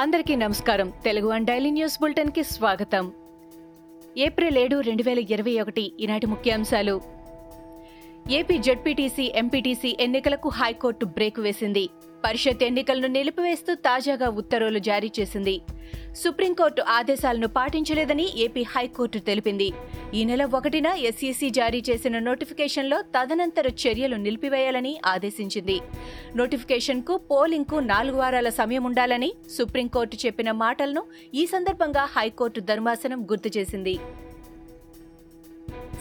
అందరికీ నమస్కారం. Telugu one daily news బులెటిన్కి స్వాగతం. ఏప్రిల్ ఏడు రెండు వేల ఇరవై ఒకటి ఈనాటి ముఖ్యాంశాలు. ఏపీ జడ్పీటీసీ ఎంపీటీసీ ఎన్నికలకు హైకోర్టు బ్రేక్ వేసింది. పరిషత్ ఎన్నికలను నిలిపివేస్తూ తాజాగా ఉత్తర్వులు జారీ చేసింది. సుప్రీంకోర్టు ఆదేశాలను పాటించలేదని ఏపీ హైకోర్టు తెలిపింది. ఈ నెల ఒకటిన ఎస్ఈసీ జారీ చేసిన నోటిఫికేషన్లో తదనంతర చర్యలు నిలిపివేయాలని ఆదేశించింది. నోటిఫికేషన్కు పోలింగ్కు నాలుగు వారాల సమయం ఉండాలని సుప్రీంకోర్టు చెప్పిన మాటలను ఈ సందర్భంగా హైకోర్టు ధర్మాసనం గుర్తు చేసింది.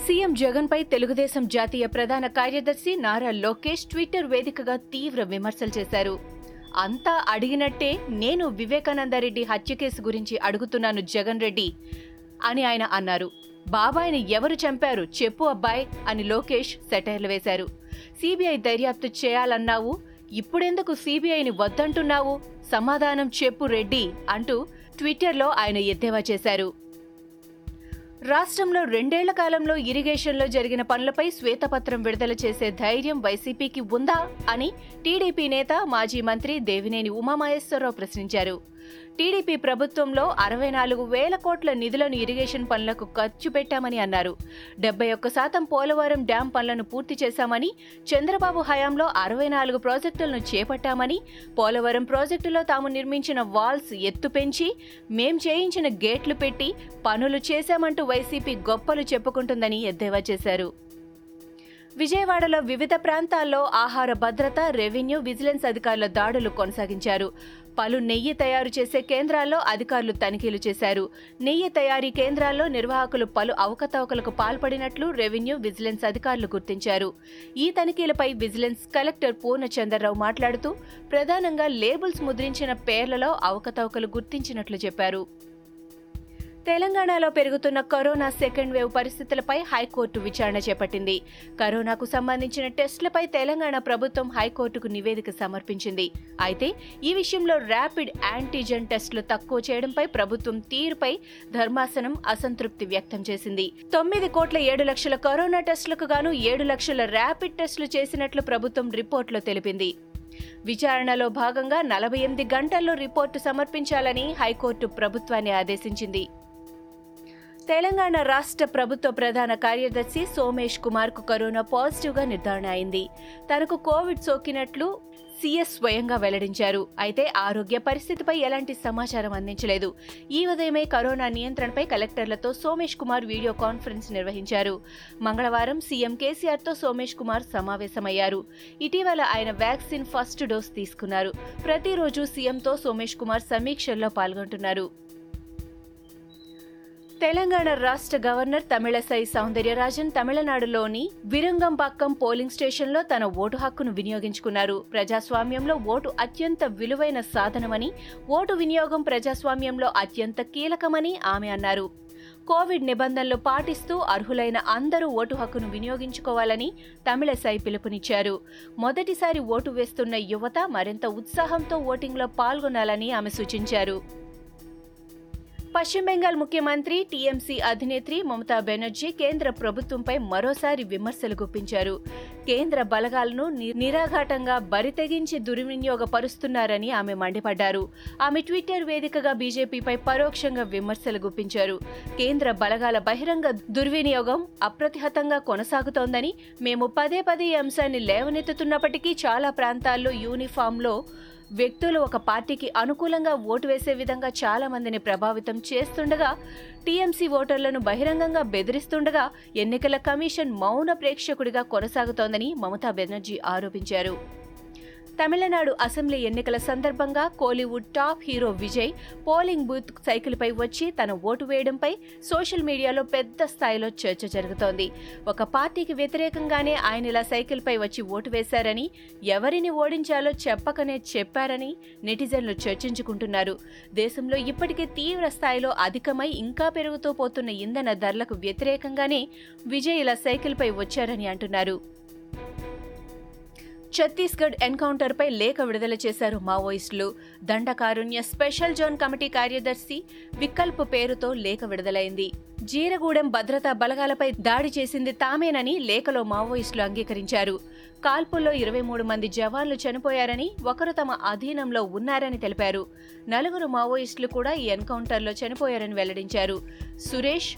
సీఎం జగన్పై తెలుగుదేశం జాతీయ ప్రధాన కార్యదర్శి నారా లోకేష్ ట్విట్టర్ వేదికగా తీవ్ర విమర్శలు చేశారు. అంతా అడిగినట్టే నేను వివేకానందరెడ్డి హత్య కేసు గురించి అడుగుతున్నాను జగన్ రెడ్డి అని ఆయన అన్నారు. బాబాయిని ఎవరు చంపారు? చెప్పు అబ్బాయ్ అని లోకేష్ సెటైర్లు వేశారు. సిబిఐ దర్యాప్తు చేయాలన్నావు? ఇప్పుడెందుకు సిబిఐని వద్దంటున్నావు? సమాధానం చెప్పు రెడ్డి అంటూ ట్విట్టర్లో ఆయన ఎద్దేవా చేశారు. రాష్ట్రంలో రెండేళ్ళ కాలంలో ఇరిగేషన్లో జరిగిన పనులపై శ్వేతపత్రం విడుదల చేసే ధైర్యం వైసీపీకి ఉందా అని టీడీపీ నేత మాజీ మంత్రి దేవినేని ఉమామహేశ్వరరావు ప్రశ్నించారు. టీడీపీ ప్రభుత్వంలో అరవై నాలుగు వేల కోట్ల నిధులను ఇరిగేషన్ పనులకు ఖర్చు పెట్టామని అన్నారు. డెబ్బై ఒక్క శాతం పోలవరం డ్యాం పనులను పూర్తి చేశామని చంద్రబాబు హయాంలో అరవై నాలుగు ప్రాజెక్టులను చేపట్టామని పోలవరం ప్రాజెక్టులో తాము నిర్మించిన వాల్స్ ఎత్తు పెంచి మేం చేయించిన గేట్లు పెట్టి పనులు చేశామంటూ వైసీపీ గొప్పలు చెప్పుకుంటుందని ఎద్దేవా చేశారు. విజయవాడలో వివిధ ప్రాంతాల్లో ఆహార భద్రత రెవెన్యూ విజిలెన్స్ అధికారుల దాడులు కొనసాగించారు. పలు నెయ్యి తయారు చేసే కేంద్రాల్లో అధికారులు తనిఖీలు చేశారు. నెయ్యి తయారీ కేంద్రాల్లో నిర్వాహకులు పలు అవకతవకలకు పాల్పడినట్లు రెవెన్యూ విజిలెన్స్ అధికారులు గుర్తించారు. ఈ తనిఖీలపై విజిలెన్స్ కలెక్టర్ పూర్ణచంద్రరావు మాట్లాడుతూ ప్రధానంగా లేబుల్స్ ముద్రించిన పేర్లలో అవకతవకలు గుర్తించినట్లు చెప్పారు. తెలంగాణలో పెరుగుతున్న కరోనా సెకండ్ వేవ్ పరిస్థితులపై హైకోర్టు విచారణ చేపట్టింది. కరోనాకు సంబంధించిన టెస్టులపై తెలంగాణ ప్రభుత్వం హైకోర్టుకు నివేదిక సమర్పించింది. అయితే ఈ విషయంలో ర్యాపిడ్ యాంటీజెన్ టెస్టులు తక్కువ చేయడంపై ప్రభుత్వం తీరుపై ధర్మాసనం అసంతృప్తి వ్యక్తం చేసింది. తొమ్మిది కోట్ల ఏడు లక్షల కరోనా టెస్టులకు గాను ఏడు లక్షల ర్యాపిడ్ టెస్టులు చేసినట్లు ప్రభుత్వం రిపోర్టులో తెలిపింది. విచారణలో భాగంగా నలభై ఎనిమిది గంటల్లో రిపోర్టు సమర్పించాలని హైకోర్టు ప్రభుత్వాన్ని ఆదేశించింది. తెలంగాణ రాష్ట్ర ప్రభుత్వ ప్రధాన కార్యదర్శి సోమేష్ కుమార్కు కరోనా పాజిటివ్గా నిర్ధారణ అయింది. తనకు కోవిడ్ సోకినట్లు సీఎస్ స్వయంగా వెల్లడించారు. అయితే ఆరోగ్య పరిస్థితిపై ఎలాంటి సమాచారం అందించలేదు. ఈ ఉదయమే కరోనా నియంత్రణపై కలెక్టర్లతో సోమేష్ కుమార్ వీడియో కాన్ఫరెన్స్ నిర్వహించారు. మంగళవారం సీఎం కేసీఆర్తో సోమేష్ కుమార్ సమావేశమయ్యారు. ఇటీవల ఆయన వ్యాక్సిన్ ఫస్ట్ డోస్ తీసుకున్నారు. ప్రతిరోజు సీఎంతో సోమేష్ కుమార్ సమీక్షల్లో పాల్గొంటున్నారు. తెలంగాణ రాష్ట్ర గవర్నర్ తమిళసై సౌందర్యరాజన్ తమిళనాడులోని విరంగంపాక్కం పోలింగ్ స్టేషన్లో తన ఓటు హక్కును వినియోగించుకున్నారు. ప్రజాస్వామ్యంలో ఓటు అత్యంత విలువైన సాధనమని ఓటు వినియోగం ప్రజాస్వామ్యంలో అత్యంత కీలకమని ఆమె అన్నారు. కోవిడ్ నిబంధనలు పాటిస్తూ అర్హులైన అందరూ ఓటు హక్కును వినియోగించుకోవాలని తమిళసై పిలుపునిచ్చారు. మొదటిసారి ఓటు వేస్తున్న యువత మరింత ఉత్సాహంతో ఓటింగ్లో పాల్గొనాలని ఆమె సూచించారు. పశ్చిమ బెంగాల్ ముఖ్యమంత్రి టీఎంసీ అధినేత్రి మమతా బెనర్జీ కేంద్ర ప్రభుత్వంపై మరోసారి విమర్శలు గుప్పించారు. కేంద్ర బలగాలను నిరాఘాటంగా బరితెగించి దుర్వినియోగపరుస్తున్నారని ఆమె మండిపడ్డారు. ఆమె ట్విట్టర్ వేదికగా బీజేపీపై పరోక్షంగా విమర్శలు గుప్పించారు. కేంద్ర బలగాల బహిరంగ దుర్వినియోగం అప్రతిహతంగా కొనసాగుతోందని మేము పదే పదే ఈ అంశాన్ని లేవనెత్తుతున్నప్పటికీ చాలా ప్రాంతాల్లో యూనిఫామ్లో వ్యక్తులు ఒక పార్టీకి అనుకూలంగా ఓటు వేసే విధంగా చాలా మందిని ప్రభావితం చేస్తుండగా టీఎంసీ ఓటర్లను బహిరంగంగా బెదిరిస్తుండగా ఎన్నికల కమిషన్ మౌన ప్రేక్షకుడిగా కొనసాగుతోందని మమతా బెనర్జీ ఆరోపించారు. తమిళనాడు అసెంబ్లీ ఎన్నికల సందర్భంగా Kollywood top hero Vijay polling booth సైకిల్పై వచ్చి తన ఓటు వేయడంపై సోషల్ మీడియాలో పెద్ద స్థాయిలో చర్చ జరుగుతోంది. ఒక పార్టీకి వ్యతిరేకంగానే ఆయన ఇలా సైకిల్పై వచ్చి ఓటు వేశారని ఎవరిని ఓడించాలో చెప్పకనే చెప్పారని నెటిజన్లు చర్చించుకుంటున్నారు. దేశంలో ఇప్పటికే తీవ్ర స్థాయిలో అధికమై ఇంకా పెరుగుతూ పోతున్న ఇంధన ధరలకు వ్యతిరేకంగానే విజయ్ ఇలా సైకిల్పై వచ్చారని అంటున్నారు. ఛత్తీస్గఢ్ ఎన్కౌంటర్పై లేఖ విడుదల చేశారు మావోయిస్టులు. దండకారుణ్య స్పెషల్ జోన్ కమిటీ కార్యదర్శి వికల్ప్ పేరుతో లేఖ విడుదలైంది. జీరగూడెం భద్రతా బలగాలపై దాడి చేసింది తామేనని లేఖలో మావోయిస్టులు అంగీకరించారు. కాల్పుల్లో ఇరవై మూడు మంది జవాన్లు చనిపోయారని ఒకరు తమ అధీనంలో ఉన్నారని తెలిపారు. నలుగురు మావోయిస్టులు కూడా ఈ ఎన్కౌంటర్లో చనిపోయారని వెల్లడించారు. సురేష్